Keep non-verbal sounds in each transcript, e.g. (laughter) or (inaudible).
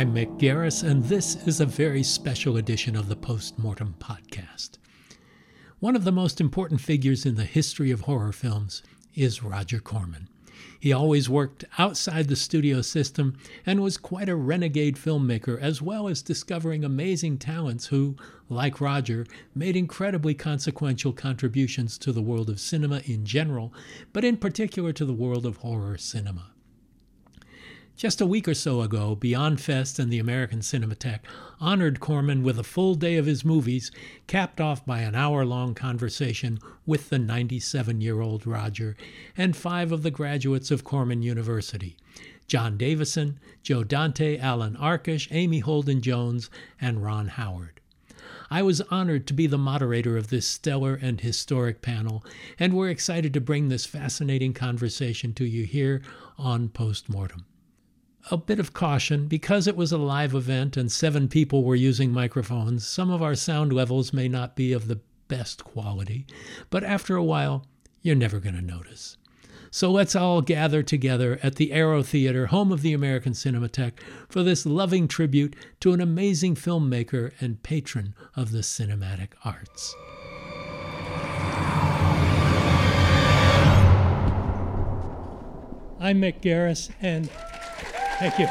I'm Mick Garris, and this is a very special edition of the Postmortem Podcast. One of the most important figures in the history of horror films is Roger Corman. He always worked outside the studio system and was quite a renegade filmmaker, as well as discovering amazing talents who, like Roger, made incredibly consequential contributions to the world of cinema in general, but in particular to the world of horror cinema. Just a week or so ago, Beyond Fest and the American Cinematheque honored Corman with a full day of his movies, capped off by an hour long conversation with the 97 year old Roger and five of the graduates of Corman University John Davison, Joe Dante, Allan Arkush, Amy Holden Jones, and Ron Howard. I was honored to be the moderator of this stellar and historic panel, and we're excited to bring this fascinating conversation to you here on Postmortem a bit of caution because it was a live event and seven people were using microphones. Some of our sound levels may not be of the best quality, but after a while, you're never going to notice. So let's all gather together at the Aero Theater, home of the American Cinematheque, for this loving tribute to an amazing filmmaker and patron of the cinematic arts. I'm Mick Garris, and Thank you.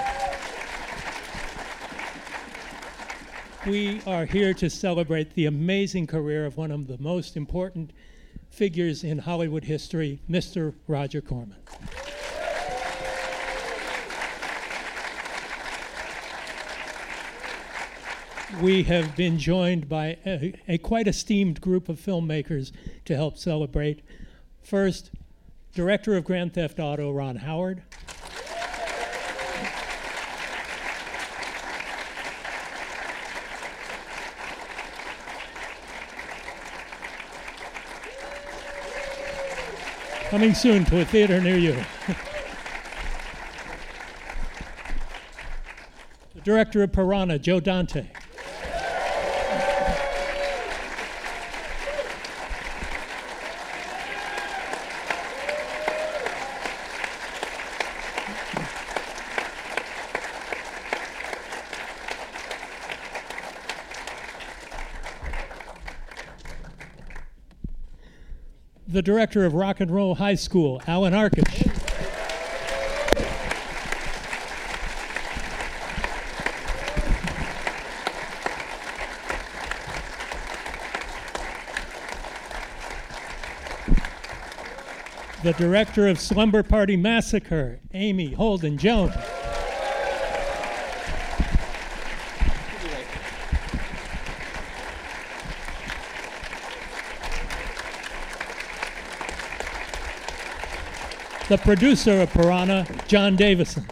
We are here to celebrate the amazing career of one of the most important figures in Hollywood history, Mr. Roger Corman. We have been joined by a, a quite esteemed group of filmmakers to help celebrate. First, director of Grand Theft Auto, Ron Howard. Coming soon to a theater near you. the director of Piranha, Joe Dante. The director of Rock and Roll High School, Allan Arkush. the director of Slumber Party Massacre, Amy Holden Jones. The producer of Piranha, John Davison.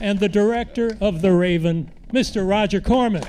And the director of The Raven, Mr. Roger Corman.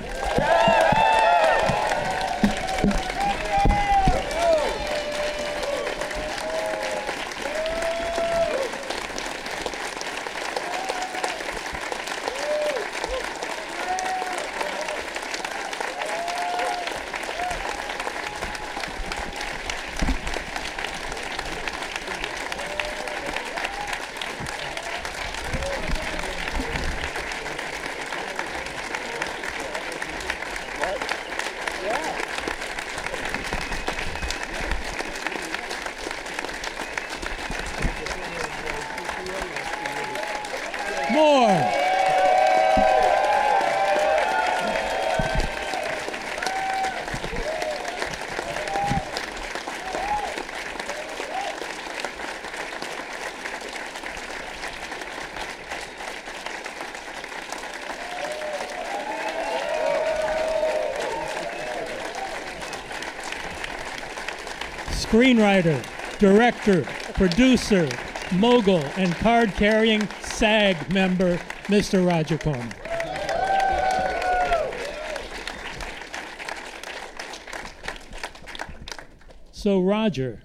Screenwriter, director, producer, mogul, and card carrying SAG member, Mr. Roger Corman. So, Roger,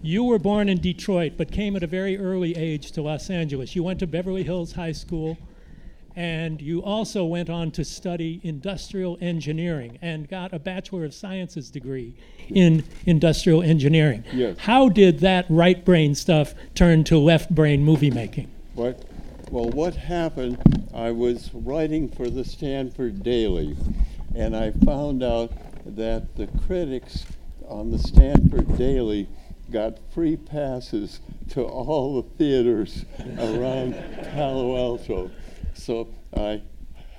you were born in Detroit, but came at a very early age to Los Angeles. You went to Beverly Hills High School, and you also went on to study industrial engineering and got a Bachelor of Sciences degree in industrial engineering. Yes. How did that right brain stuff turn to left brain movie making? What? Well, what happened? I was writing for the Stanford Daily, and I found out that the critics on the Stanford Daily got free passes to all the theaters around Palo Alto. So I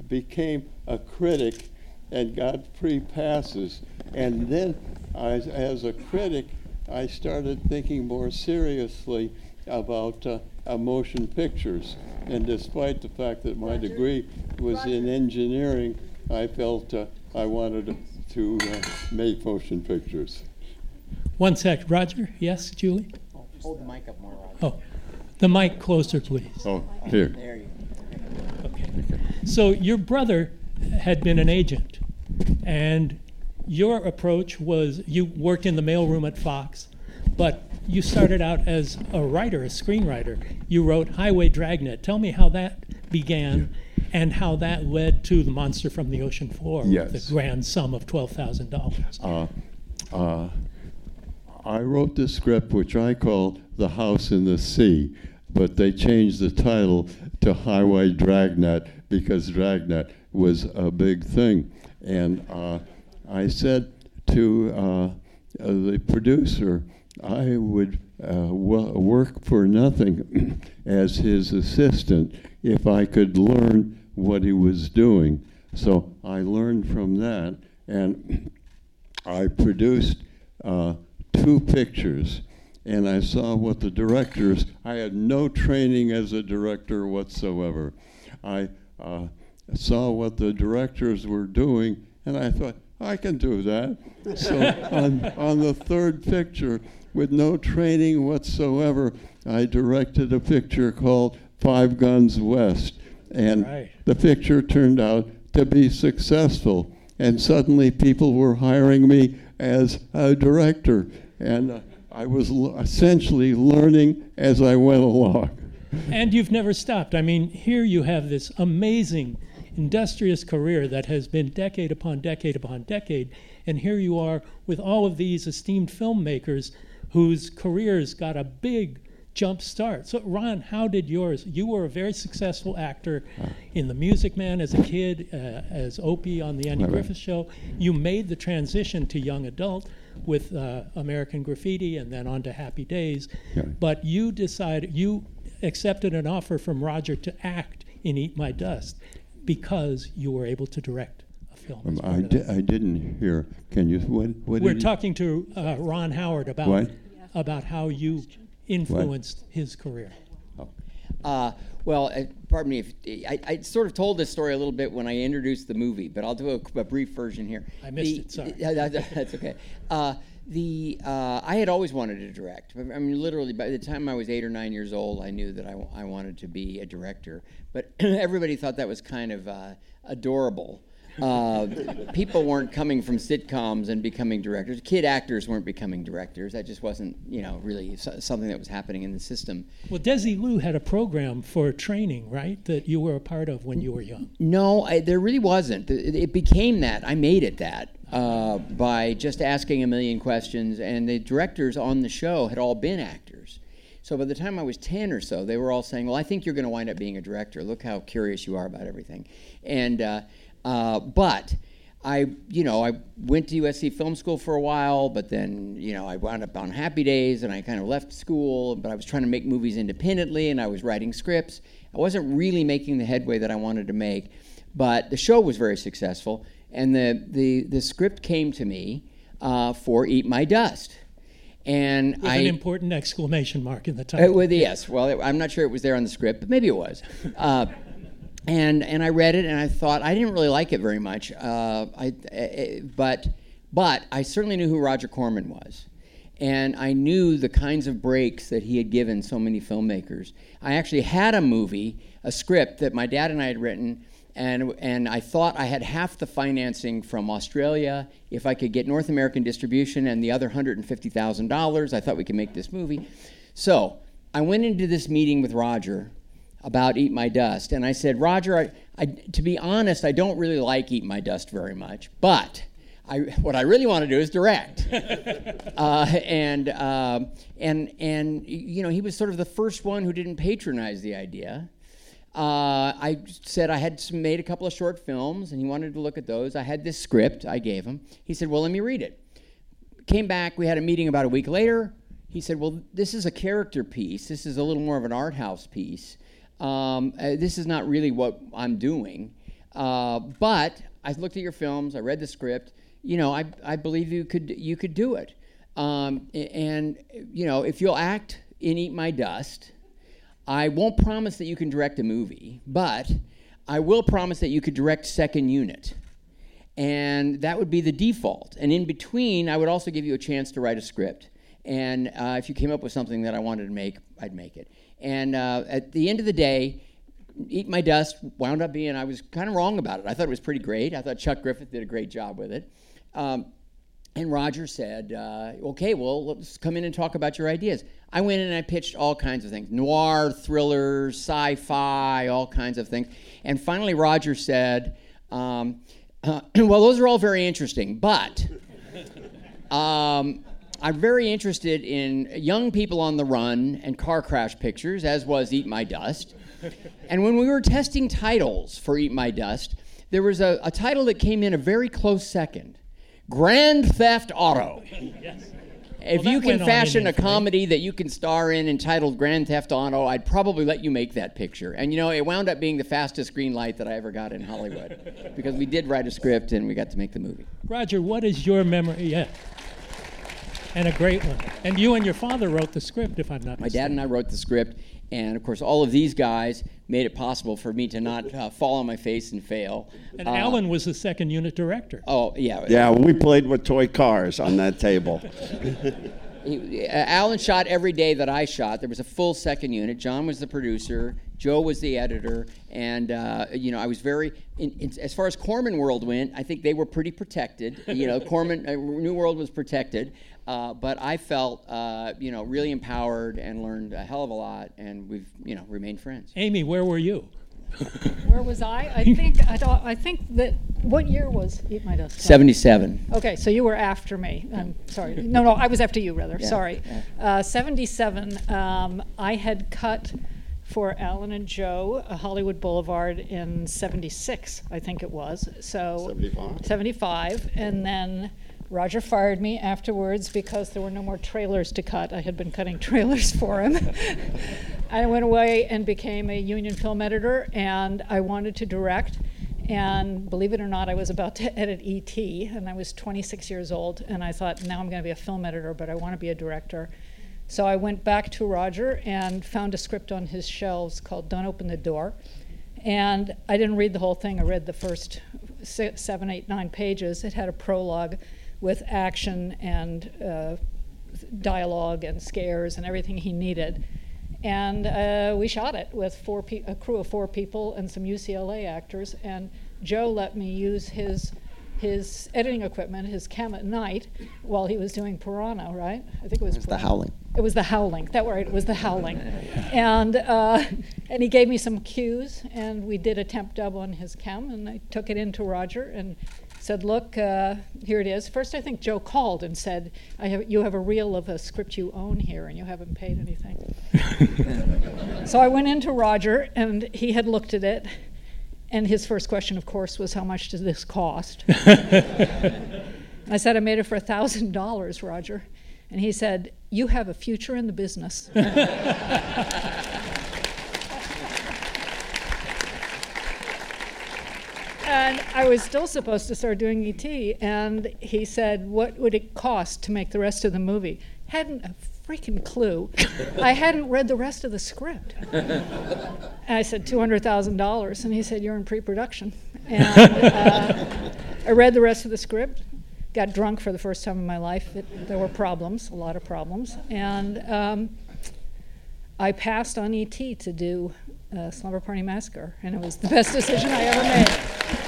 became a critic and got free passes. And then, I, as a critic, I started thinking more seriously about uh, uh, motion pictures. And despite the fact that my degree was in engineering, I felt uh, I wanted to uh, make motion pictures. One sec, Roger. Yes, Julie? Hold the mic up more, Roger. Oh, the mic closer, please. Oh, here. There you Okay. So your brother had been an agent, and your approach was you worked in the mailroom at Fox, but you started out as a writer, a screenwriter. You wrote Highway Dragnet. Tell me how that began and how that led to The Monster from the Ocean Floor Yes. the grand sum of $12,000. Uh, uh, I wrote the script, which I call The House in the Sea, but they changed the title to Highway Dragnet because Dragnet was a big thing. And uh, I said to uh, uh, the producer, I would uh, wo- work for nothing (clears throat) as his assistant if I could learn what he was doing. So I learned from that, and (clears throat) I produced uh, two pictures, and I saw what the directors. I had no training as a director whatsoever. I uh, saw what the directors were doing, and I thought I can do that. so (laughs) on, on the third picture, with no training whatsoever, I directed a picture called Five Guns West, and Right. the picture turned out to be successful. And suddenly people were hiring me as a director. And uh, I was l- essentially learning as I went along. And you've never stopped. I mean, here you have this amazing, industrious career that has been decade upon decade upon decade. And here you are with all of these esteemed filmmakers whose careers got a big jump start. So, Ron, how did yours? You were a very successful actor in The Music Man as a kid, uh, as Opie on The Andy Right, right. Griffith Show. You made the transition to young adult with uh, American Graffiti and then on to Happy Days. Yeah. But you decided, you accepted an offer from Roger to act in Eat My Dust because you were able to direct a film. Um, I, di- I didn't hear. Can you? What? what We're did you- talking to uh, Ron Howard about What? about how you influenced his career. Uh, well, uh, pardon me. If, I, I sort of told this story a little bit when I introduced the movie, but I'll do a, a brief version here. I missed The- it, sorry. (laughs) Yeah, that- that's okay. The uh, I had always wanted to direct. I mean, literally, by the time I was eight or nine years old, I knew that I, I wanted to be a director. But (clears throat) everybody thought that was kind of uh, adorable. Uh, (laughs) people weren't coming from sitcoms and becoming directors. Kid actors weren't becoming directors. That just wasn't, you know, really something that was happening in the system. Well, Desilu had a program for training, right, that you were a part of when you were young. No, I, there really wasn't. It, it became that. I made it that uh, by just asking a million questions, and the directors on the show had all been actors. So by the time I was 10 or so, they were all saying, Well, I think you're going to wind up being a director. Look how curious you are about everything. And, uh, uh, but I, you know, I went to USC Film School for a while, but then, you know, I wound up on Happy Days and I kind of left school, but I was trying to make movies independently and I was writing scripts. I wasn't really making the headway that I wanted to make, but the show was very successful and the, the, the script came to me uh, for Eat My Dust. And With I, an important exclamation mark in the uh, title. with the yes. Well, it, I'm not sure it was there on the script, but maybe it was. Uh, and and I read it, and I thought I didn't really like it very much. Uh, I, uh, but but I certainly knew who Roger Corman was, and I knew the kinds of breaks that he had given so many filmmakers. I actually had a movie, a script that my dad and I had written, and, and I thought I had half the financing from Australia. If I could get North American distribution and the other $150,000, I thought we could make this movie. So I went into this meeting with Roger about Eat My Dust, and I said, Roger, I, I, to be honest, I don't really like Eat My Dust very much, but I, what I really want to do is direct. (laughs) uh, and, uh, and, and, you know, he was sort of the first one who didn't patronize the idea. Uh, I said I had made a couple of short films, and he wanted to look at those. I had this script I gave him. He said, Well, let me read it. Came back, we had a meeting about a week later. He said, Well, this is a character piece. This is a little more of an art house piece. Um, uh, this is not really what I'm doing. Uh, but I looked at your films, I read the script. You know, I, I believe you could, you could do it. Um, and, you know, if you'll act in Eat My Dust, I won't promise that you can direct a movie, but I will promise that you could direct second unit. And that would be the default. And in between, I would also give you a chance to write a script. And uh, if you came up with something that I wanted to make, I'd make it. And uh, at the end of the day, Eat My Dust wound up being, I was kind of wrong about it. I thought it was pretty great. I thought Chuck Griffith did a great job with it. Um, and Roger said, uh, okay, well, let's come in and talk about your ideas. I went in and I pitched all kinds of things noir, thrillers, sci fi, all kinds of things. And finally, Roger said, um, uh, (clears throat) well, those are all very interesting, but um, I'm very interested in young people on the run and car crash pictures, as was Eat My Dust. And when we were testing titles for Eat My Dust, there was a, a title that came in a very close second. Grand Theft Auto. (laughs) yes. If well, you can fashion a comedy that you can star in entitled Grand Theft Auto, I'd probably let you make that picture. And you know, it wound up being the fastest green light that I ever got in Hollywood (laughs) because we did write a script and we got to make the movie. Roger, what is your memory? Yeah. And a great one. And you and your father wrote the script, if I'm not mistaken. My mistaken. dad and I wrote the script. And of course, all of these guys made it possible for me to not uh, fall on my face and fail. And uh, Allan was the second unit director. Oh, yeah. Yeah, we played with toy cars on that table. (laughs) he, uh, Allan shot every day that I shot. There was a full second unit. John was the producer. Joe was the editor, and uh, you know I was very. In, in, as far as Corman World went, I think they were pretty protected. You know, (laughs) Corman uh, New World was protected. Uh, but I felt, uh, you know, really empowered and learned a hell of a lot, and we've, you know, remained friends. Amy, where were you? Where was I? I (laughs) think I, thought, I think that what year was Eat My Dust? Seventy-seven. Okay, so you were after me. I'm sorry. No, no, I was after you rather. Yeah, sorry. Uh, Seventy-seven. Um, I had cut for Allan and Joe, Hollywood Boulevard in 76, I think it was. So 75. 75. And then Roger fired me afterwards because there were no more trailers to cut. I had been cutting (laughs) trailers for him. (laughs) I went away and became a union film editor, and I wanted to direct. And believe it or not, I was about to (laughs) edit ET, and I was 26 years old. And I thought, now I'm going to be a film editor, but I want to be a director. So I went back to Roger and found a script on his shelves called Don't Open the Door. And I didn't read the whole thing, I read the first six, seven, eight, nine pages. It had a prologue with action and uh, dialogue and scares and everything he needed. And uh, we shot it with four pe- a crew of four people and some UCLA actors. And Joe let me use his his editing equipment, his KEM at night, while he was doing Piranha, right? I think it was, it was the Howling. It was the Howling. That right. It was the Howling, (laughs) and uh, and he gave me some cues, and we did a temp dub on his KEM, and I took it into Roger and said, "Look, uh, here it is." First, I think Joe called and said, I have, "You have a reel of a script you own here, and you haven't paid anything." (laughs) so I went into Roger, and he had looked at it and his first question, of course, was, How much does this cost? (laughs) I said, I made it for $1,000, Roger. And he said, You have a future in the business. (laughs) and I was still supposed to start doing ET, and he said, What would it cost to make the rest of the movie? Hadn't a freaking clue. I hadn't read the rest of the script. and I said, $200,000. And he said, You're in pre production. And uh, I read the rest of the script, got drunk for the first time in my life. It, there were problems, a lot of problems. And um, I passed on ET to do uh, Slumber Party Massacre, and it was the best decision I ever made.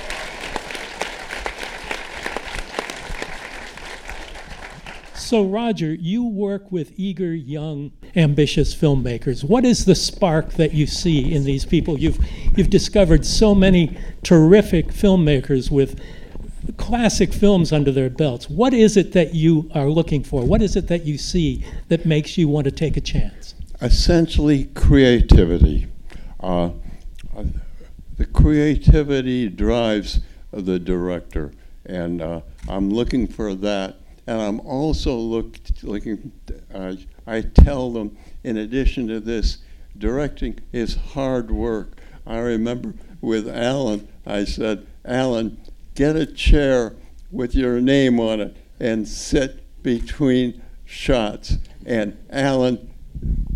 So, Roger, you work with eager, young, ambitious filmmakers. What is the spark that you see in these people? You've, you've discovered so many terrific filmmakers with classic films under their belts. What is it that you are looking for? What is it that you see that makes you want to take a chance? Essentially, creativity. Uh, uh, the creativity drives the director, and uh, I'm looking for that. And I'm also look, looking, uh, I tell them, in addition to this, directing is hard work. I remember with Allan, I said, Allan, get a chair with your name on it and sit between shots. And Allan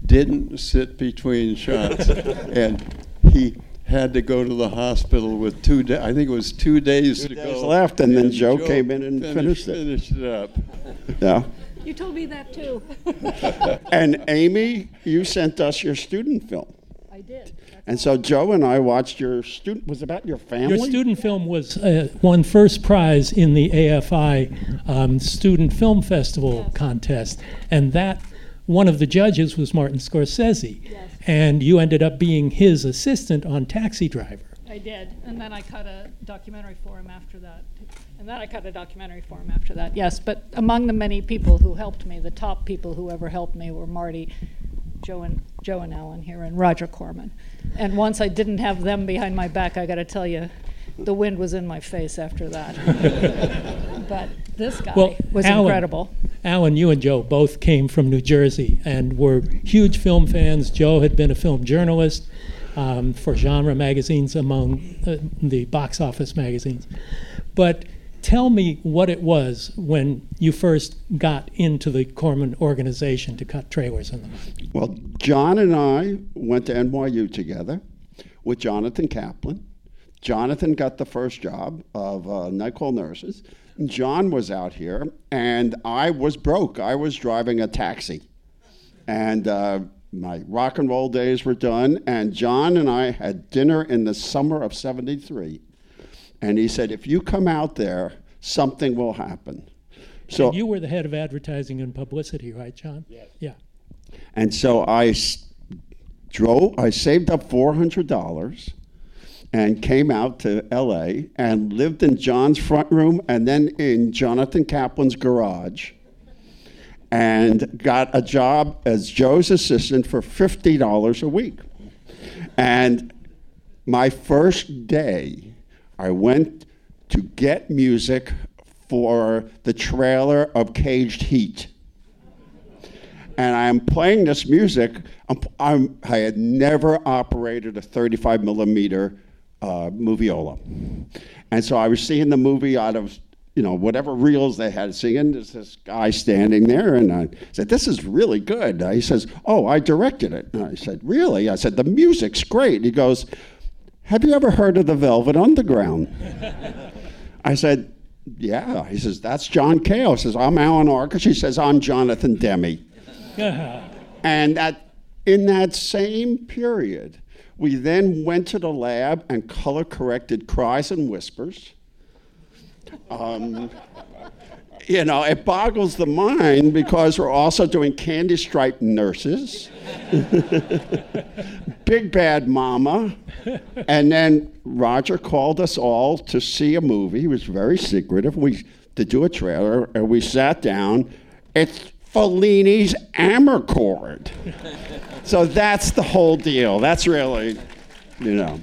didn't sit between shots. (laughs) and he had to go to the hospital with two days. I think it was two days Two to days go. left, and then Joe came in and finished it. Finished it up. (laughs) Yeah. You told me that too. (laughs) And Amy, you sent us your student film. I did. And so Joe and I watched your student, was about your family? Your student film was uh, won first prize in the AFI um, Student Film Festival Yes. contest, and that one of the judges was Martin Scorsese, Yes. And you ended up being his assistant on Taxi Driver. I did, and then I cut a documentary for him after that. And then I cut a documentary for him after that, yes. But among the many people who helped me, the top people who ever helped me were Marty, Joe and, Joe and Allan here, and Roger Corman. And once I didn't have them behind my back, I gotta tell you, the wind was in my face after that. (laughs) But this guy Well, was Allan- incredible. Allan, you and Joe both came from New Jersey and were huge film fans. Joe had been a film journalist um, for genre magazines, among uh, the box office magazines. But tell me what it was when you first got into the Corman organization to cut trailers in the mud. Well, John and I went to NYU together with Jonathan Kaplan. Jonathan got the first job of uh, Night Call Nurses. John was out here, and I was broke. I was driving a taxi. And uh, my rock and roll days were done, and John and I had dinner in the summer of 73. And he said, If you come out there, something will happen. So And you were the head of advertising and publicity, right, John? Yes. Yeah. And so I drove, I saved up $400 and came out to LA and lived in John's front room and then in Jonathan Kaplan's garage and got a job as Joe's assistant for $50 a week. And my first day, I went to get music for the trailer of Caged Heat and I'm playing this music. I'm, I'm, I had never operated a 35 millimeter uh, moviola, and so I was seeing the movie out of you know whatever reels they had singing. There's this guy standing there, and I said, "This is really good." He says, "Oh, I directed it." And I said, "Really?" I said, "The music's great." He goes, "Have you ever heard of the Velvet Underground?" (laughs) I said, "Yeah." He says, "That's John Cale." He says, "I'm Allan Arkush." He says, "I'm Jonathan Demme." (laughs) And that, in that same period, we then went to the lab and color corrected cries and whispers. Um, (laughs) you know, it boggles the mind because we're also doing candy striped nurses, (laughs) Big Bad Mama, and then Roger called us all to see a movie. He was very secretive. We to do a trailer, and we sat down. It's Fellini's Amarcord. so that's the whole deal. That's really, you know.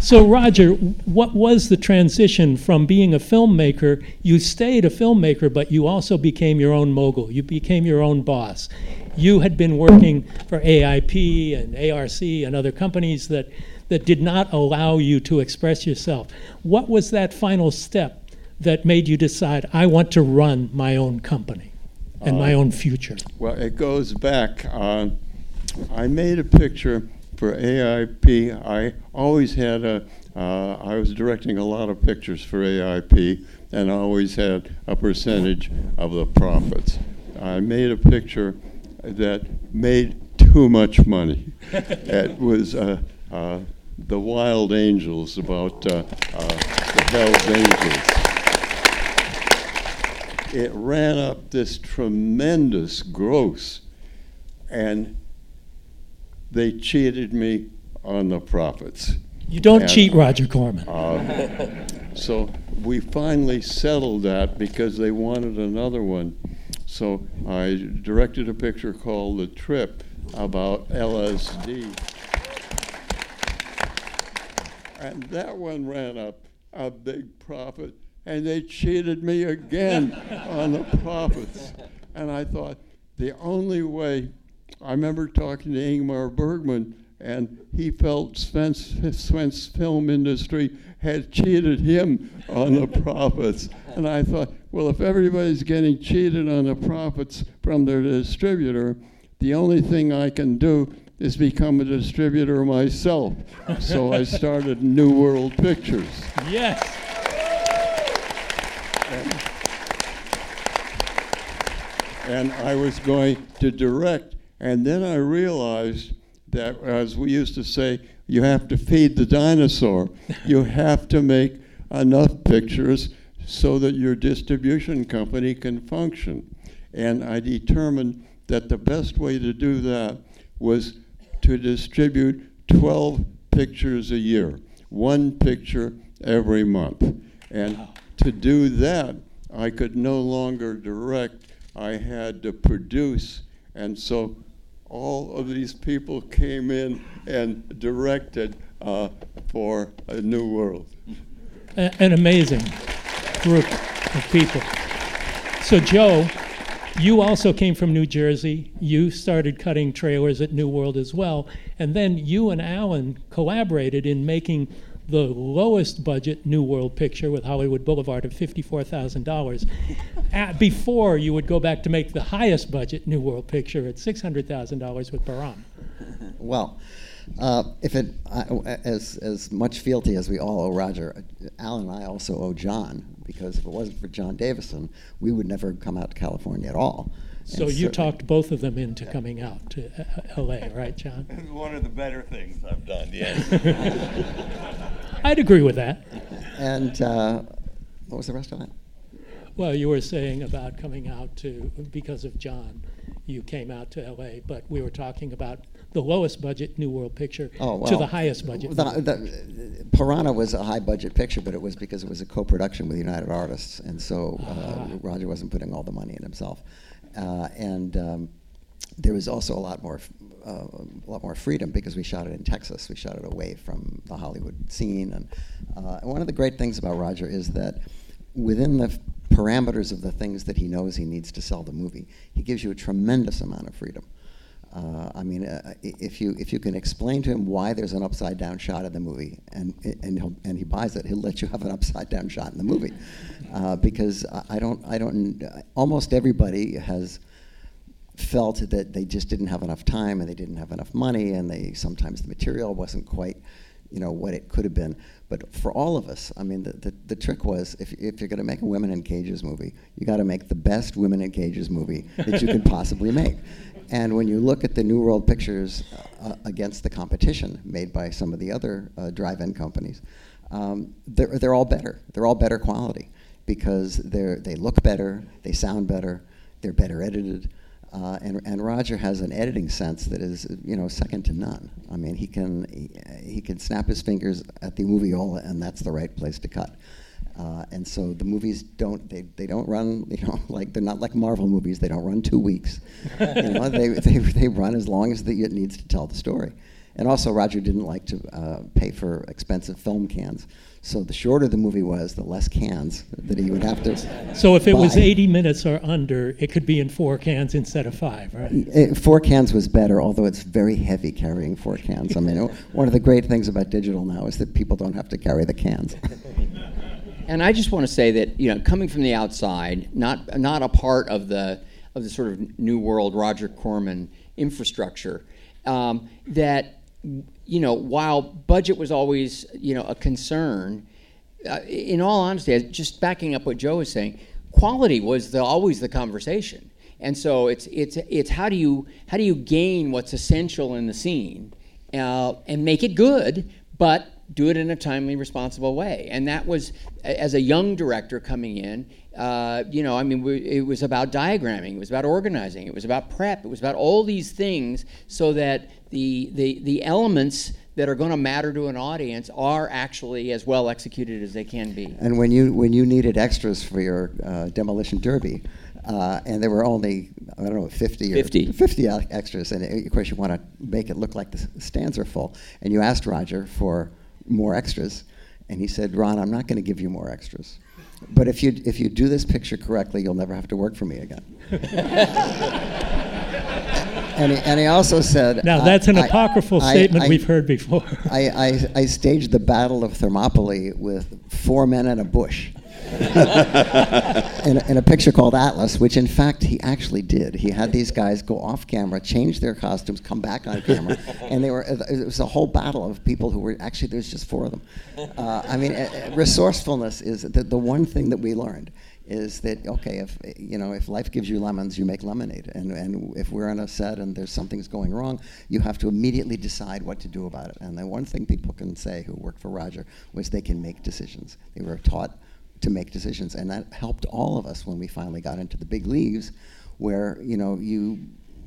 So, Roger, what was the transition from being a filmmaker? You stayed a filmmaker, but you also became your own mogul. You became your own boss. You had been working for AIP and ARC and other companies that, that did not allow you to express yourself. What was that final step that made you decide, I want to run my own company and my own future? Well, it goes back. Uh, I made a picture for AIP. I always had a. Uh, I was directing a lot of pictures for AIP, and always had a percentage of the profits. I made a picture that made too much money. (laughs) it was uh, uh, The Wild Angels about uh, uh the Hells Angels. It ran up this tremendous gross, and they cheated me on the profits. You don't And, cheat Roger Corman. Uh, so we finally settled that because they wanted another one. So I directed a picture called The Trip about LSD. And that one ran up a big profit, and they cheated me again on the profits. And I thought, the only way, I remember talking to Ingmar Bergman and he felt Svensk Filmindustri had cheated him on the profits. And I thought, well, if everybody's getting cheated on the profits from their distributor, the only thing I can do is become a distributor myself. so I started New World Pictures. Yes. And, I was going to direct, and then I realized that, as we used to say, you have to feed the dinosaur. you have to make enough pictures so that your distribution company can function. And I determined that the best way to do that was to distribute 12 pictures a year, one picture every month. And to do that, I could no longer direct, I had to produce. And so all of these people came in and directed uh, for a new world. an amazing group of people. So, Joe, you also came from New Jersey. You started cutting trailers at New World as well. And then you and Allan collaborated in making the lowest budget New World picture with Hollywood Boulevard of $54,000 (laughs) before you would go back to make the highest budget New World picture at $600,000 with Piranha. Well, uh, if it, uh, as, as much fealty as we all owe Roger, Allan and I also owe John, because if it wasn't for John Davison, we would never come out to California at all. So you talked both of them into coming out to uh, LA, right, John? (laughs) One of the better things I've done, yes. (laughs) I'd agree with that. And uh, what was the rest of it? Well, you were saying about coming out to, because of John, you came out to LA, but we were talking about the lowest budget New World picture oh, well, to the highest budget. The, the, Piranha was a high budget picture, but it was because it was a co production with United Artists, and so uh, ah. Roger wasn't putting all the money in himself. Uh, and um, there was also a lot more uh, a lot more freedom because we shot it in Texas. We shot it away from the Hollywood scene. And, uh, and, one of the great things about Roger is that within the parameters of the things that he knows he needs to sell the movie, he gives you a tremendous amount of freedom. Uh, I mean, uh, if you if you can explain to him why there's an upside down shot in the movie, and and he and he buys it, he'll let you have an upside down shot in the movie, uh, because I don't I don't almost everybody has felt that they just didn't have enough time and they didn't have enough money, and they sometimes the material wasn't quite you know what it could have been. But for all of us, I mean, the, the, the trick was if, if you're going to make a women in cages movie, you got to make the best women in cages movie that you can (laughs) possibly make. And when you look at the New World pictures uh, against the competition made by some of the other uh, drive-in companies, um, they're, they're all better. They're all better quality because they're, they look better, they sound better, they're better edited. Uh, and, and Roger has an editing sense that is, you know, second to none. I mean, he can he, he can snap his fingers at the moviola, and that's the right place to cut. Uh, and so the movies don't they, they don't run (laughs) you know like they're not like Marvel movies they don't run two weeks (laughs) you know they, they, they run as long as the, it needs to tell the story and also Roger didn't like to uh, pay for expensive film cans so the shorter the movie was, the less cans that he would have to. So if it buy. was 80 minutes or under, it could be in four cans instead of five, right? It, four cans was better, although it's very heavy carrying four cans. I mean, (laughs) one of the great things about digital now is that people don't have to carry the cans. And I just want to say that you know, coming from the outside, not not a part of the of the sort of new world Roger Corman infrastructure, um, that you know, while budget was always, you know, a concern, uh, in all honesty, just backing up what Joe was saying, quality was the, always the conversation. And so it's it's it's how do you how do you gain what's essential in the scene, uh, and make it good, but do it in a timely, responsible way. And that was as a young director coming in. Uh, you know, I mean, we, it was about diagramming, it was about organizing, it was about prep, it was about all these things, so that the the the elements that are going to matter to an audience are actually as well executed as they can be. And when you when you needed extras for your uh, demolition derby, uh, and there were only I don't know 50 or 50, 50 extras, and of course you want to make it look like the stands are full, and you asked Roger for more extras, and he said, "Ron, I'm not going to give you more extras." But if you if you do this picture correctly, you'll never have to work for me again. (laughs) and, he, and he also said. Now that's an I, apocryphal I, statement I, we've heard before. I, I, I staged the Battle of Thermopylae with four men and a bush. (laughs) in, a, in, a, picture called Atlas, which in fact he actually did. He had these guys go off camera, change their costumes, come back on camera, (laughs) and they were. It was a whole battle of people who were actually there's just four of them. Uh, I mean, uh, resourcefulness is the, the one thing that we learned is that okay if you know if life gives you lemons you make lemonade and and if we're on a set and there's something's going wrong you have to immediately decide what to do about it and the one thing people can say who worked for Roger was they can make decisions they were taught to make decisions and that helped all of us when we finally got into the big leagues where you know you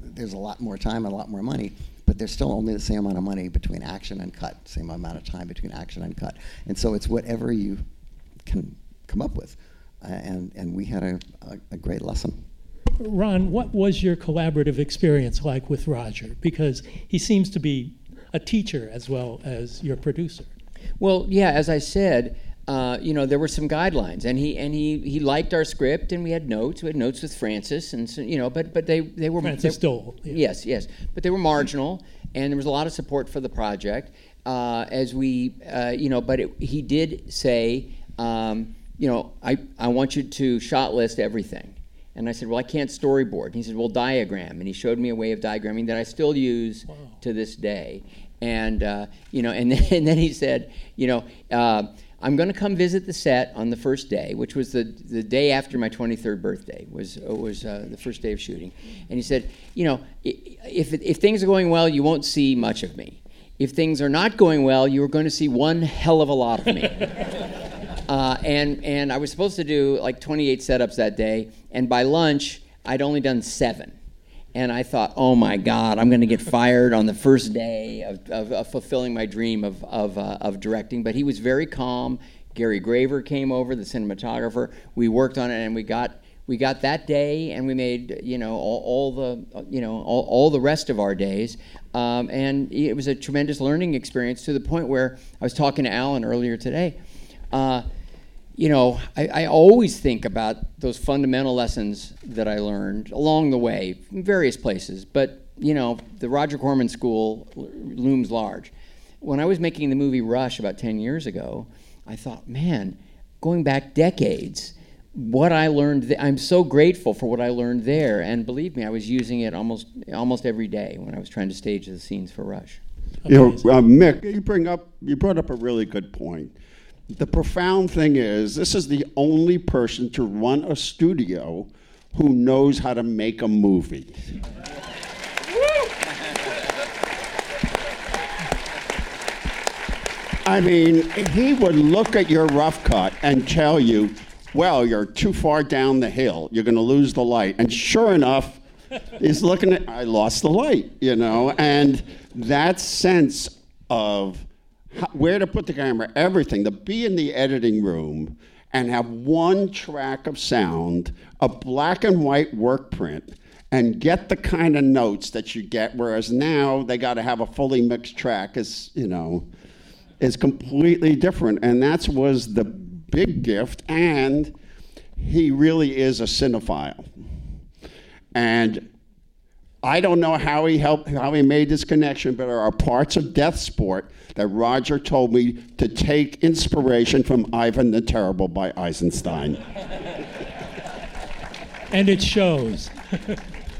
there's a lot more time and a lot more money but there's still only the same amount of money between action and cut same amount of time between action and cut and so it's whatever you can come up with and, and we had a, a, a great lesson. Ron, what was your collaborative experience like with Roger? Because he seems to be a teacher as well as your producer. Well, yeah, as I said, uh, you know, there were some guidelines, and he and he he liked our script, and we had notes. We had notes with Frances, and so, you know, but but they they were Frances they, Doel. Yeah. Yes, yes, but they were marginal, and there was a lot of support for the project. Uh, as we, uh, you know, but it, he did say. Um, you know, I, I want you to shot list everything. And I said, well, I can't storyboard. And he said, well, diagram. And he showed me a way of diagramming that I still use wow. to this day. And, uh, you know, and then, (laughs) and then he said, you know, uh, I'm going to come visit the set on the first day, which was the, the day after my 23rd birthday, was, was uh, the first day of shooting. And he said, you know, if, if things are going well, you won't see much of me. If things are not going well, you are going to see one hell of a lot of me. (laughs) Uh, and and I was supposed to do like 28 setups that day, and by lunch I'd only done seven. And I thought, oh my God, I'm going to get fired on the first day of, of, of fulfilling my dream of, of, uh, of directing. But he was very calm. Gary Graver came over, the cinematographer. We worked on it, and we got we got that day, and we made you know all, all the you know all, all the rest of our days. Um, and it was a tremendous learning experience to the point where I was talking to Allan earlier today. Uh, you know, I, I, always think about those fundamental lessons that I learned along the way in various places. But, you know, the Roger Corman School looms large. When I was making the movie Rush about 10 years ago, I thought, man, going back decades, what I learned, th- I'm so grateful for what I learned there. And believe me, I was using it almost, almost every day when I was trying to stage the scenes for Rush. You know, uh, Mick, you bring up, you brought up a really good point the profound thing is, this is the only person to run a studio who knows how to make a movie. I mean, he would look at your rough cut and tell you, well, you're too far down the hill. You're going to lose the light. And sure enough, he's looking at, I lost the light, you know? And that sense of where to put the camera, everything. To be in the editing room and have one track of sound, a black and white work print, and get the kind of notes that you get. Whereas now they got to have a fully mixed track. Is you know, is completely different, and that was the big gift. And he really is a cinephile, and I don't know how he helped, how he made this connection, but there are parts of Deathsport that Roger told me to take inspiration from Ivan the Terrible by Eisenstein. (laughs) and it shows. (laughs)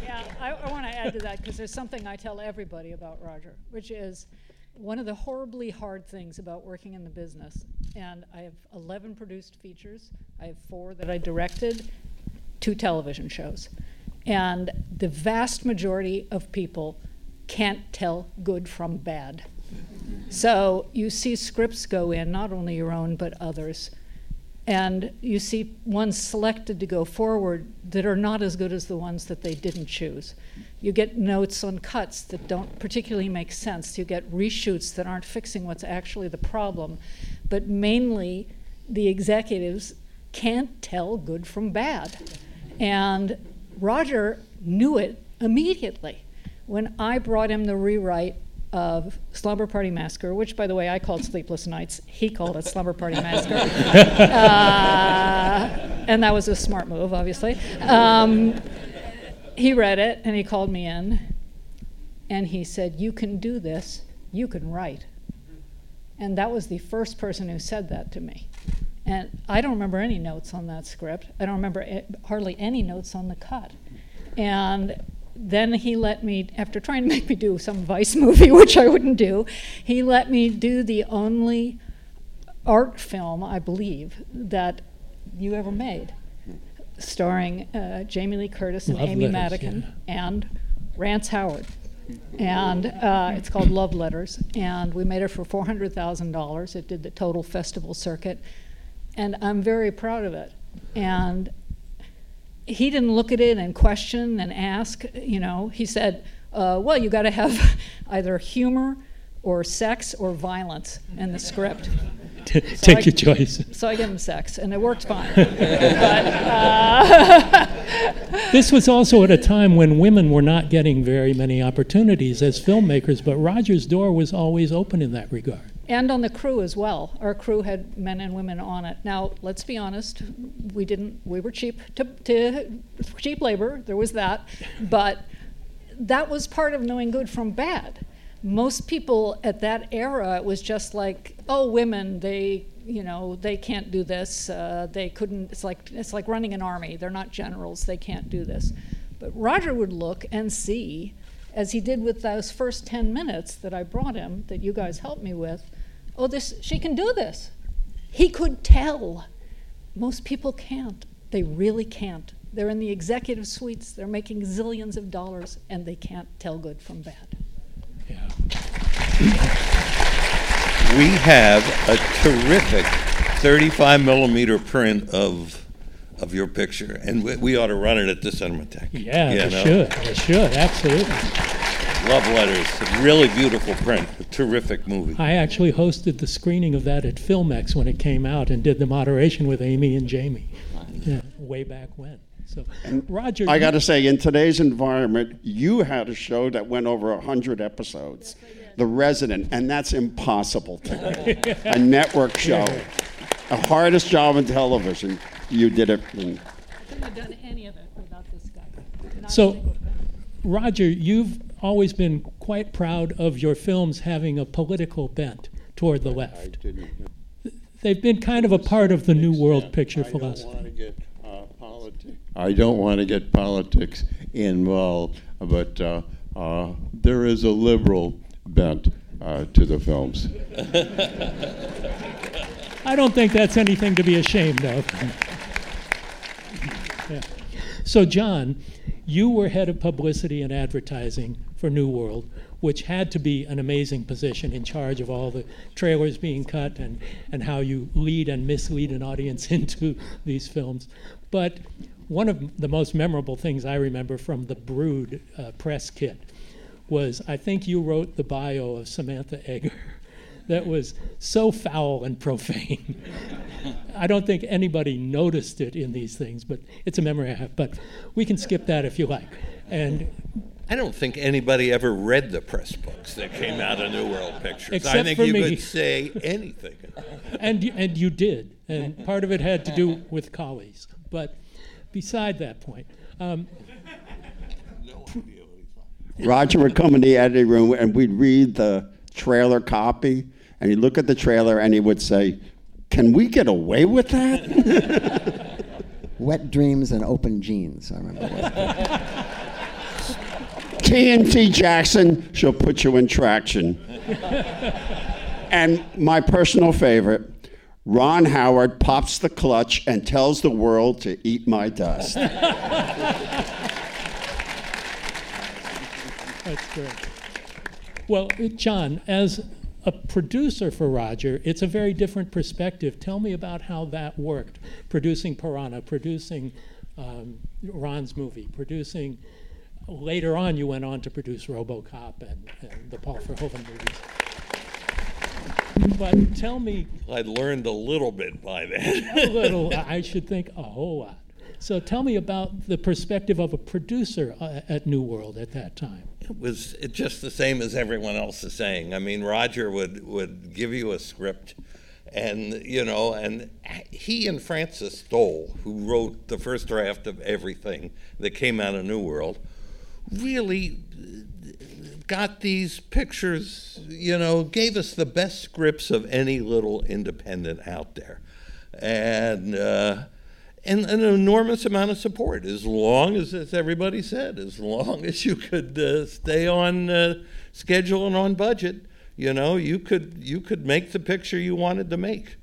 yeah, I, I want to add to that because there's something I tell everybody about Roger, which is one of the horribly hard things about working in the business And I have 11 produced features. I have four that I directed, two television shows. And the vast majority of people can't tell good from bad. So you see scripts go in, not only your own, but others. And you see ones selected to go forward that are not as good as the ones that they didn't choose. You get notes on cuts that don't particularly make sense. You get reshoots that aren't fixing what's actually the problem. But mainly, the executives can't tell good from bad. And Roger knew it immediately. When I brought him the rewrite of Slumber Party Massacre, which, by the way, I called Sleepless Nights. He called it Slumber Party Massacre. (laughs) uh, and that was a smart move, obviously. Um, he read it and he called me in and he said, You can do this, you can write. And that was the first person who said that to me. And I don't remember any notes on that script. I don't remember hardly any notes on the cut. And then he let me, after trying to make me do some Vice (laughs) movie, which I wouldn't do, he let me do the only art film, I believe, that you ever made, starring uh, Jamie Lee Curtis and Love Amy Letters, Madigan yeah. and Rance Howard. And uh, it's called Love Letters. And we made it for $400,000. It did the total festival circuit. And I'm very proud of it. And he didn't look at it and question and ask. You know, he said, uh, "Well, you got to have (laughs) either humor or sex or violence in the script." (laughs) Take I- your choice. So I gave him sex, and it worked fine. (laughs) but, uh, This was also at a time when women were not getting very many opportunities as filmmakers, but Roger's door was always open in that regard. And on the crew as well. Our crew had men and women on it. Now, let's be honest, we didn't. We were cheap to, to cheap labor. There was that, (laughs) but that was part of knowing good from bad. Most people at that era, it was just like, oh, women, they, you know, they can't do this. Uh, they couldn't. It's like it's like running an army. They're not generals. They can't do this. But Roger would look and see, as he did with those first ten minutes that I brought him, that you guys helped me with. Oh, this she can do this. He could tell. Most people can't. They really can't. They're in the executive suites. They're making zillions of dollars, and they can't tell good from bad. Yeah. We have a terrific 35 millimeter print of of your picture, and we, we ought to run it at the Cinematheque. Yeah, You they know? should. They should, absolutely. Love letters, really beautiful print, a terrific movie. I actually hosted the screening of that at Filmex when it came out and did the moderation with Amy and Jamie. Yeah, way back when. So, Roger, I got to say, in today's environment, you had a show that went over 100 episodes, The Resident, and that's impossible today. (laughs) a network show. The hardest job in television. You did it. in- Couldn't have done any of it without this guy. Not So. Roger, you've always been quite proud of your films having a political bent toward the left. They've been kind of a part of the New World Picture I don't philosophy. to get uh, politics. I don't want to get politics involved, but uh, uh, there is a liberal bent uh, to the films. I don't think that's anything to be ashamed of. (laughs) Yeah. So, John, you were head of publicity and advertising for New World, which had to be an amazing position in charge of all the trailers being cut and, and how you lead and mislead an audience (laughs) into these films. But one of the most memorable things I remember from the Brood uh, press kit was I think you wrote the bio of Samantha Eggar (laughs) that was so foul and profane. (laughs) I don't think anybody noticed it in these things, but it's a memory I have. But we can skip that if you like. And I don't think anybody ever read the press books that came out of New World Pictures. I Except think for you me. could say anything. and and you did, and part of it had to do with colleagues. But beside that point, um, Roger would come in the editing room and we'd read the trailer copy, and he'd look at the trailer and he would say, Can we get away with that? (laughs) Wet dreams and open jeans. I remember. (laughs) that. TNT Jackson, she'll put you in traction. and my personal favorite, Ron Howard pops the clutch and tells the world to eat my dust. (laughs) That's great. Well, John, as a producer for Roger, it's a very different perspective. Tell me about how that worked, producing Piranha, producing um, Ron's movie, producing. Later on, you went on to produce RoboCop and, and the Paul Verhoeven movies. But tell me I'd learned a little bit by then. a little. I should think a whole lot. So tell me about the perspective of a producer uh, at New World at that time. It was just the same as everyone else is saying. I mean, Roger would, would give you a script, and you know, and he and Frances Doel, who wrote the first draft of everything that came out of New World, really got these pictures. You know, gave us the best scripts of any little independent out there, and. Uh, and an enormous amount of support as long as, as everybody said, as long (laughs) as you could uh, stay on uh, schedule and on budget, you know, you could you could make the picture you wanted to make.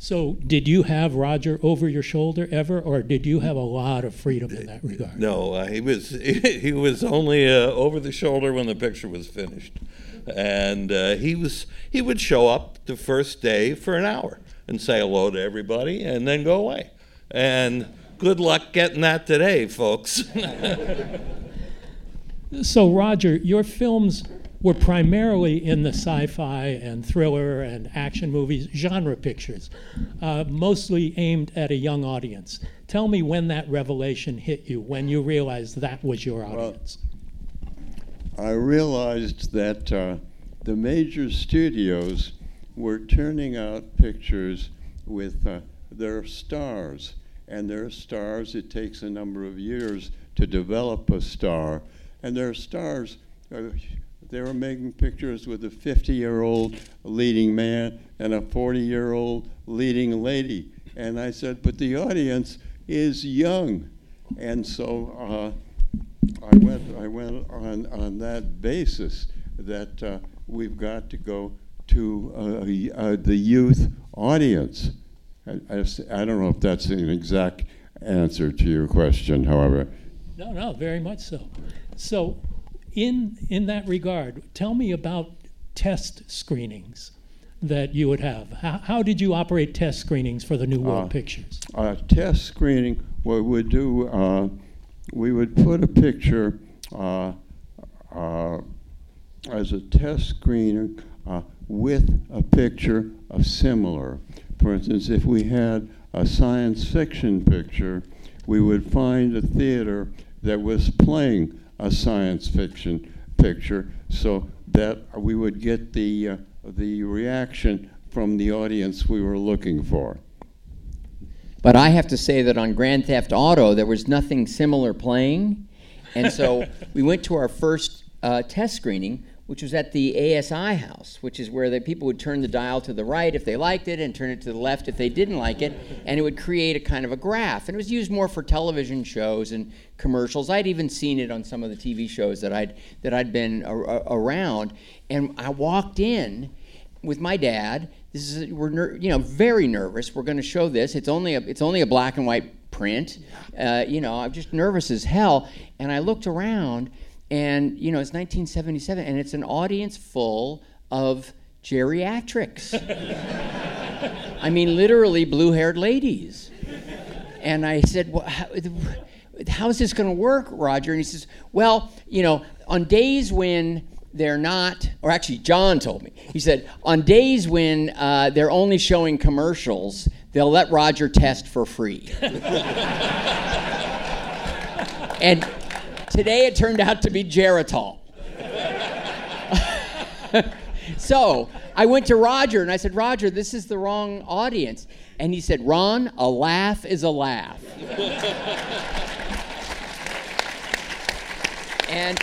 So, did you have Roger over your shoulder ever, or did you have a lot of freedom in that regard? No, uh, he was (laughs) he was only uh, over the shoulder when the picture was finished, and uh, he was he would show up the first day for an hour and say hello to everybody, and then go away. And good luck getting that today, folks. (laughs) so, Roger, your films were primarily in the sci fi and thriller and action movies, genre pictures, uh, mostly aimed at a young audience. Tell me when that revelation hit you, when you realized that was your audience. Well, I realized that uh, the major studios were turning out pictures with uh, their stars. And their stars, it takes a number of years to develop a star. And there are stars, uh, they were making pictures with a 50 year old leading man and a 40 year old leading lady. And I said, but the audience is young. And so uh, I went, I went on, on that basis that uh, we've got to go to uh, uh the youth audience. I, I, don't know if that's an exact answer to your question, however. No, no, very much so. So, in in that regard, tell me about test screenings that you would have. How, how did you operate test screenings for the New World uh, pictures? Uh, test screening, what we would do, uh, we would put a picture uh, uh, as a test screener uh, with a picture of similar. For instance, if we had a science fiction picture, we would find a theater that was playing a science fiction picture so that we would get the, uh, the reaction from the audience we were looking for. But I have to say that on Grand Theft Auto, there was nothing similar playing. And so (laughs) we went to our first uh, test screening which was at the ASI house, which is where the people would turn the dial to the right if they liked it and turn it to the left if they didn't like it, and it would create a kind of a graph. And it was used more for television shows and commercials. I'd even seen it on some of the TV shows that I'd that I'd been a- around. And I walked in with my dad. This is we're ner- you know very nervous. We're going to show this. It's only a it's only a black and white print. Uh, you know I'm just nervous as hell. And I looked around and, you know, it's 1977, and it's an audience full of geriatrics. (laughs) I mean, literally blue haired ladies. And I said, well, how, how's this going to work, Roger? And he says, well, you know, on days when they're not, or actually, John told me. He said, on days when uh, they're only showing commercials, they'll let Roger test for free. (laughs) and Today it turned out to be Geritol. (laughs) so I went to Roger and I said, Roger, this is the wrong audience. And he said, Ron, a laugh is a laugh. (laughs) and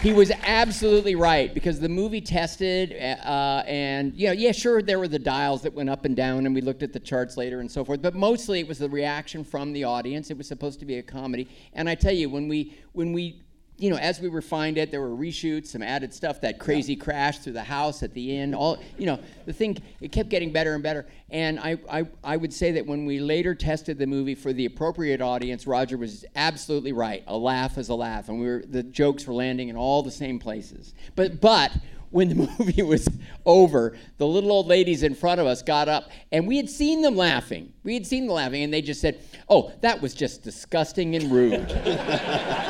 he was absolutely right because the movie tested, uh, and you know, yeah, sure, there were the dials that went up and down, and we looked at the charts later and so forth. But mostly, it was the reaction from the audience. It was supposed to be a comedy, and I tell you, when we when we you know, as we refined it, there were reshoots, some added stuff, that crazy crash through the house at the end. All you know, the thing it kept getting better and better. And I, I, I would say that when we later tested the movie for the appropriate audience, Roger was absolutely right. A laugh is a laugh, and we were the jokes were landing in all the same places. But but when the (laughs) movie was over, the little old ladies in front of us got up, and we had seen them laughing. We had seen them laughing, and they just said, "Oh, that was just disgusting and rude." (laughs)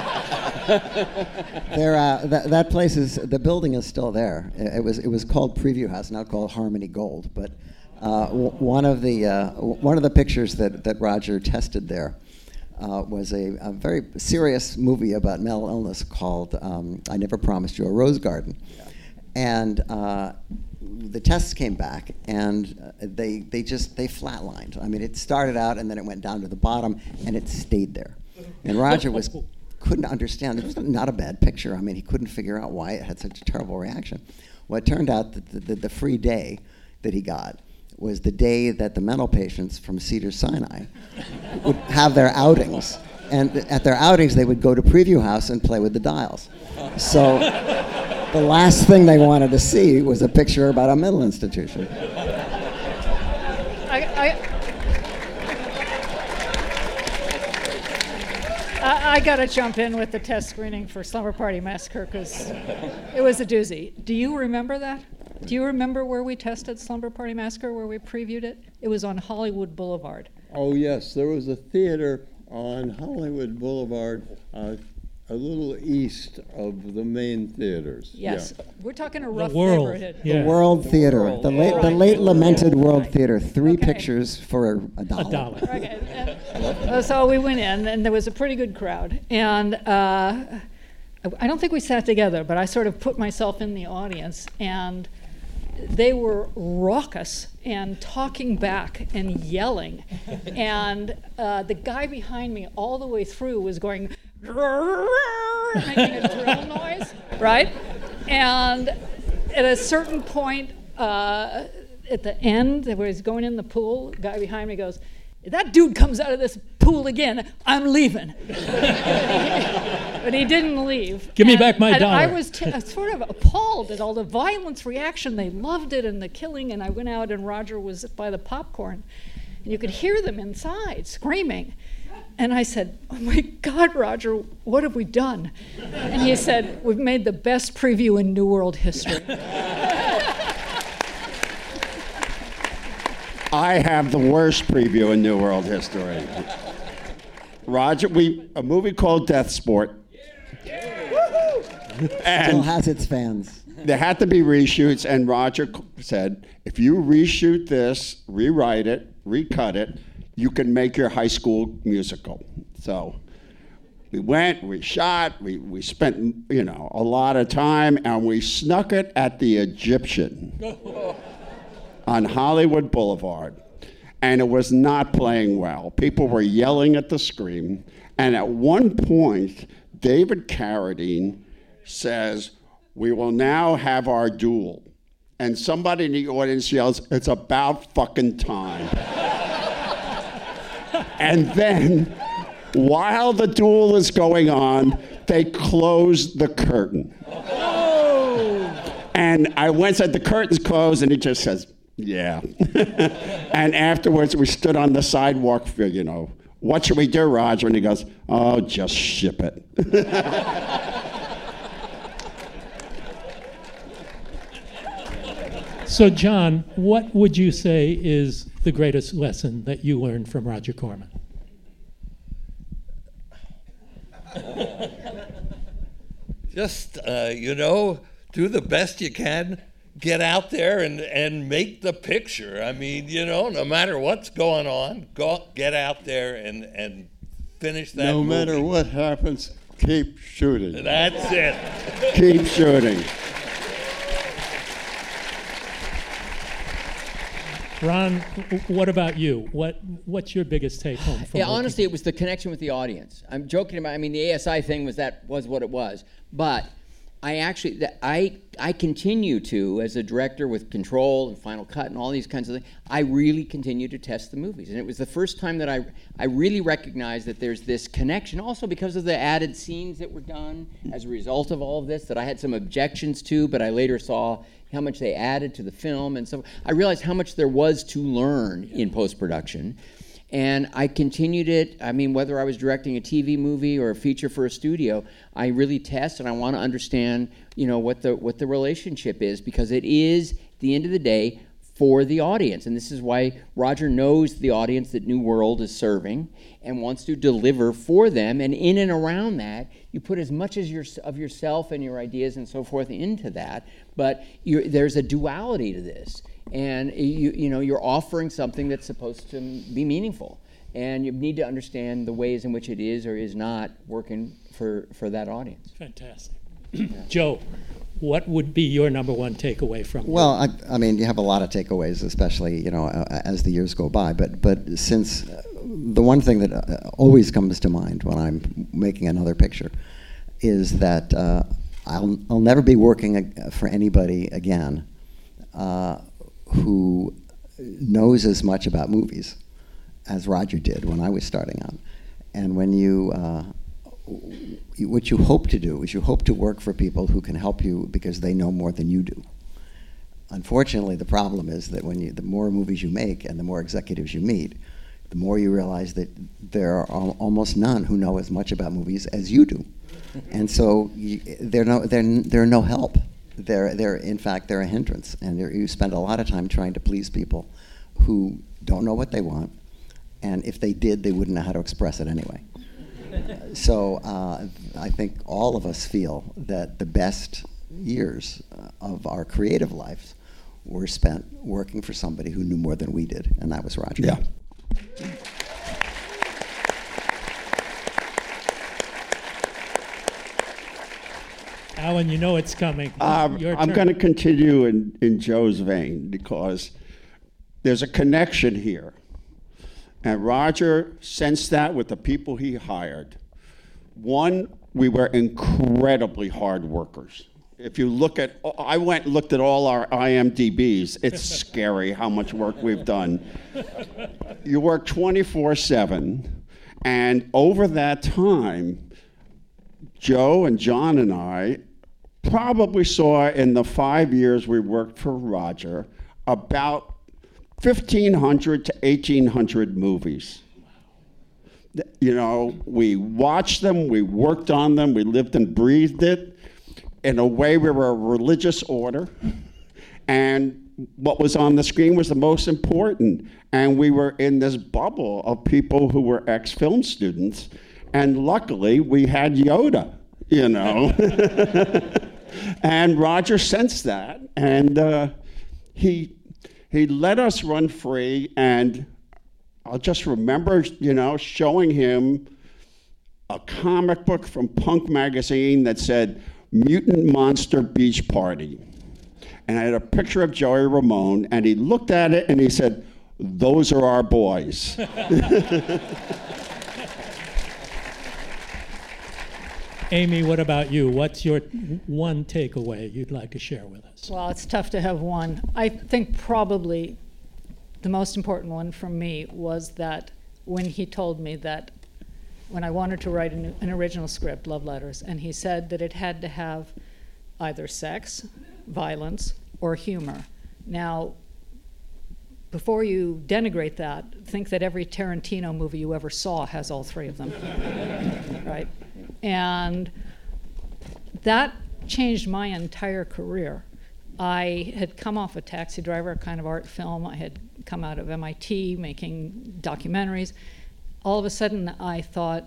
(laughs) there, uh, that, that place is the building is still there. It, it was it was called Preview House, now called Harmony Gold. But uh, w- one of the uh, w- one of the pictures that, that Roger tested there uh, was a, a, very serious movie about mental illness called um, I Never Promised You a Rose Garden, and uh, the tests came back and uh, they they just they flatlined. I mean, it started out and then it went down to the bottom and it stayed there. And Roger was (laughs) couldn't understand. It was not a bad picture. I mean, he couldn't figure out why it had such a terrible reaction. Well, it turned out that the, the, the free day that he got was the day that the mental patients from Cedar Sinai (laughs) would have their outings. And at their outings, they would go to Preview House and play with the dials. So (laughs) the last thing they wanted to see was a picture about a mental institution. I, I, I, I got to jump in with the test screening for Slumber Party Massacre because it was a doozy. Do you remember that? Do you remember where we tested Slumber Party Massacre, where we previewed it? It was on Hollywood Boulevard. Oh, yes. There was a theater on Hollywood Boulevard, uh, a little east of the main theaters. Yes. Yeah. We're talking a rough World, neighborhood. yeah. The World Theater, World. the late, the Right. late lamented World Right. Theater. Three Okay. pictures for a dollar. A dollar. Okay, and- uh, so we went in, and there was a pretty good crowd. And uh, I don't think we sat together, but I sort of put myself in the audience, and they were raucous and talking back and yelling. (laughs) and uh, the guy behind me, all the way through, was going, making a drill noise, right? And at a certain point, uh, at the end, where he's going in the pool, the guy behind me goes, if that dude comes out of this pool again, I'm leaving. (laughs) but he didn't leave. Give me And- back my and I was t- sort of appalled at all the violence reaction. They loved it and the killing. And I went out, and Roger was by the popcorn. And you could hear them inside screaming. And I said, Oh my God, Roger, what have we done? And he said, We've made the best preview in New World history. (laughs) I have the worst preview in New World history. Roger, we a movie called Deathsport. Still has its fans. there had to be reshoots, and Roger said, if you reshoot this, rewrite it, recut it, you can make your high school musical. So we went, we shot, we, we spent, you know, a lot of time, and we snuck it at the Egyptian (laughs) on Hollywood Boulevard. And it was not playing well. People were yelling at the screen. And at one point, David Carradine says, We will now have our duel. And somebody in the audience yells, It's about fucking time. (laughs) and then, while the duel is going on, they close the curtain. Oh. And I went said the curtains closed, and he just says, "Yeah." (laughs) and afterwards, we stood on the sidewalk for you know, what should we do, Roger? And he goes, "Oh, just ship it." (laughs) So, John, what would you say is the greatest lesson that you learned from Roger Corman? (laughs) just uh, you know do the best you can get out there and, and make the picture i mean you know no matter what's going on go get out there and, and finish that No movie. matter what happens, keep shooting. that's it Keep shooting. Ron, what about you? What What's your biggest take home from Yeah, honestly, it was the connection with the audience. I'm joking about. I mean, the ASI thing was that was what it was, but I actually, I, I continue to, as a director with Control and Final Cut and all these kinds of things, I really continue to test the movies. And it was the first time that I, I really recognized that there's this connection, also because of the added scenes that were done as a result of all of this that I had some objections to, but I later saw how much they added to the film. And so I realized how much there was to learn in post production. And I continued it. I mean, whether I was directing a TV movie or a feature for a studio, I really test and I want to understand, you know, what the what the relationship is because it is, at the end of the day, for the audience. And this is why Roger knows the audience that New World is serving and wants to deliver for them. And in and around that, you put as much as your, of yourself and your ideas and so forth into that. But there's a duality to this. And you, you know you're offering something that's supposed to be meaningful. And you need to understand the ways in which it is or is not working for, for that audience. Fantastic. (clears throat) Joe what would be your number one takeaway from well I, I, mean you have a lot of takeaways especially you know uh, as the years go by. But but since uh, the one thing that uh, always comes to mind when i'm making another picture is that uh, I'll, I'll never be working for anybody again uh, who knows as much about movies as Roger did when I was starting out. And when you, uh, what you hope to do is you hope to work for people who can help you because they know more than you do. Unfortunately, the problem is that when you, the more movies you make and the more executives you meet, the more you realize that there are al- almost none who know as much about movies as you do. And so they're, no, they're, they're no help they're, they're in fact they're a hindrance, and you spend a lot of time trying to please people who don't know what they want, and if they did, they wouldn't know how to express it anyway. (laughs) so uh, I think all of us feel that the best years uh, of our creative lives were spent working for somebody who knew more than we did, and that was Roger. Yeah. Allan, you know it's coming. Um, I'm going to continue in, in Joe's vein because there's a connection here. And Roger sensed that with the people he hired. One, we were incredibly hard workers. If you look at, I went and looked at all our IMDb's. It's (laughs) scary how much work we've done. You work 24 7, and over that time, Joe and John and I probably saw in the five years we worked for Roger about 1,500 to 1,800 movies. You know, we watched them, we worked on them, we lived and breathed it. In a way, we were a religious order. And what was on the screen was the most important. And we were in this bubble of people who were ex film students. And luckily, we had Yoda, you know. (laughs) and Roger sensed that, and uh, he he let us run free. And I'll just remember, you know, showing him a comic book from Punk magazine that said "Mutant Monster Beach Party," and I had a picture of Joey Ramone, and he looked at it and he said, "Those are our boys." (laughs) Amy, what about you? What's your one takeaway you'd like to share with us? Well, it's tough to have one. I think probably the most important one for me was that when he told me that when I wanted to write an, an original script, Love Letters, and he said that it had to have either sex, violence, or humor. Now, before you denigrate that, think that every Tarantino movie you ever saw has all three of them. (laughs) right? And that changed my entire career. I had come off a taxi driver, kind of art film. I had come out of MIT making documentaries. All of a sudden, I thought,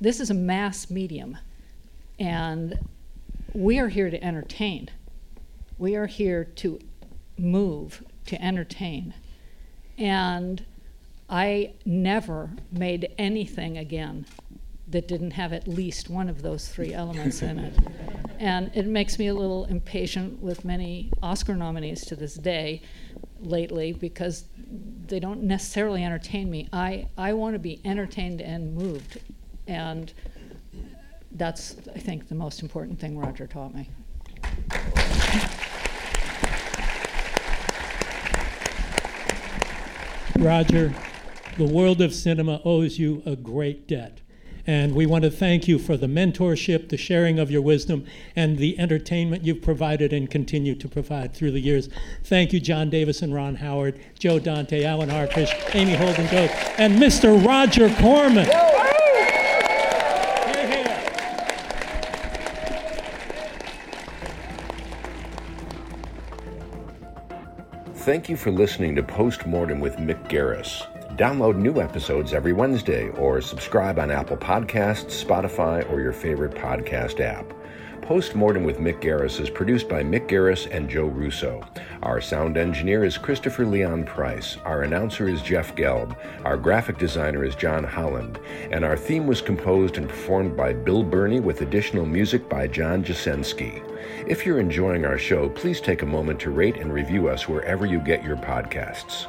this is a mass medium, and we are here to entertain. We are here to move, to entertain. And I never made anything again that didn't have at least one of those three elements in it. (laughs) And it makes me a little impatient with many Oscar nominees to this day lately because they don't necessarily entertain me. I, I want to be entertained and moved. And that's, I think, the most important thing Roger taught me. Roger, the world of cinema owes you a great debt. And we want to thank you for the mentorship, the sharing of your wisdom, and the entertainment you've provided and continue to provide through the years. Thank you, John Davis and Ron Howard, Joe Dante, Allan Arkush, Amy Holden Goat, and Mr. Roger Corman. Thank you for listening to Postmortem with Mick Garris. Download new episodes every Wednesday or subscribe on Apple Podcasts, Spotify, or your favorite podcast app. Postmortem with Mick Garris is produced by Mick Garris and Joe Russo. Our sound engineer is Christopher Leon Price. Our announcer is Jeff Gelb. Our graphic designer is John Holland. And our theme was composed and performed by Bill Burney with additional music by John Jasensky. If you're enjoying our show, please take a moment to rate and review us wherever you get your podcasts.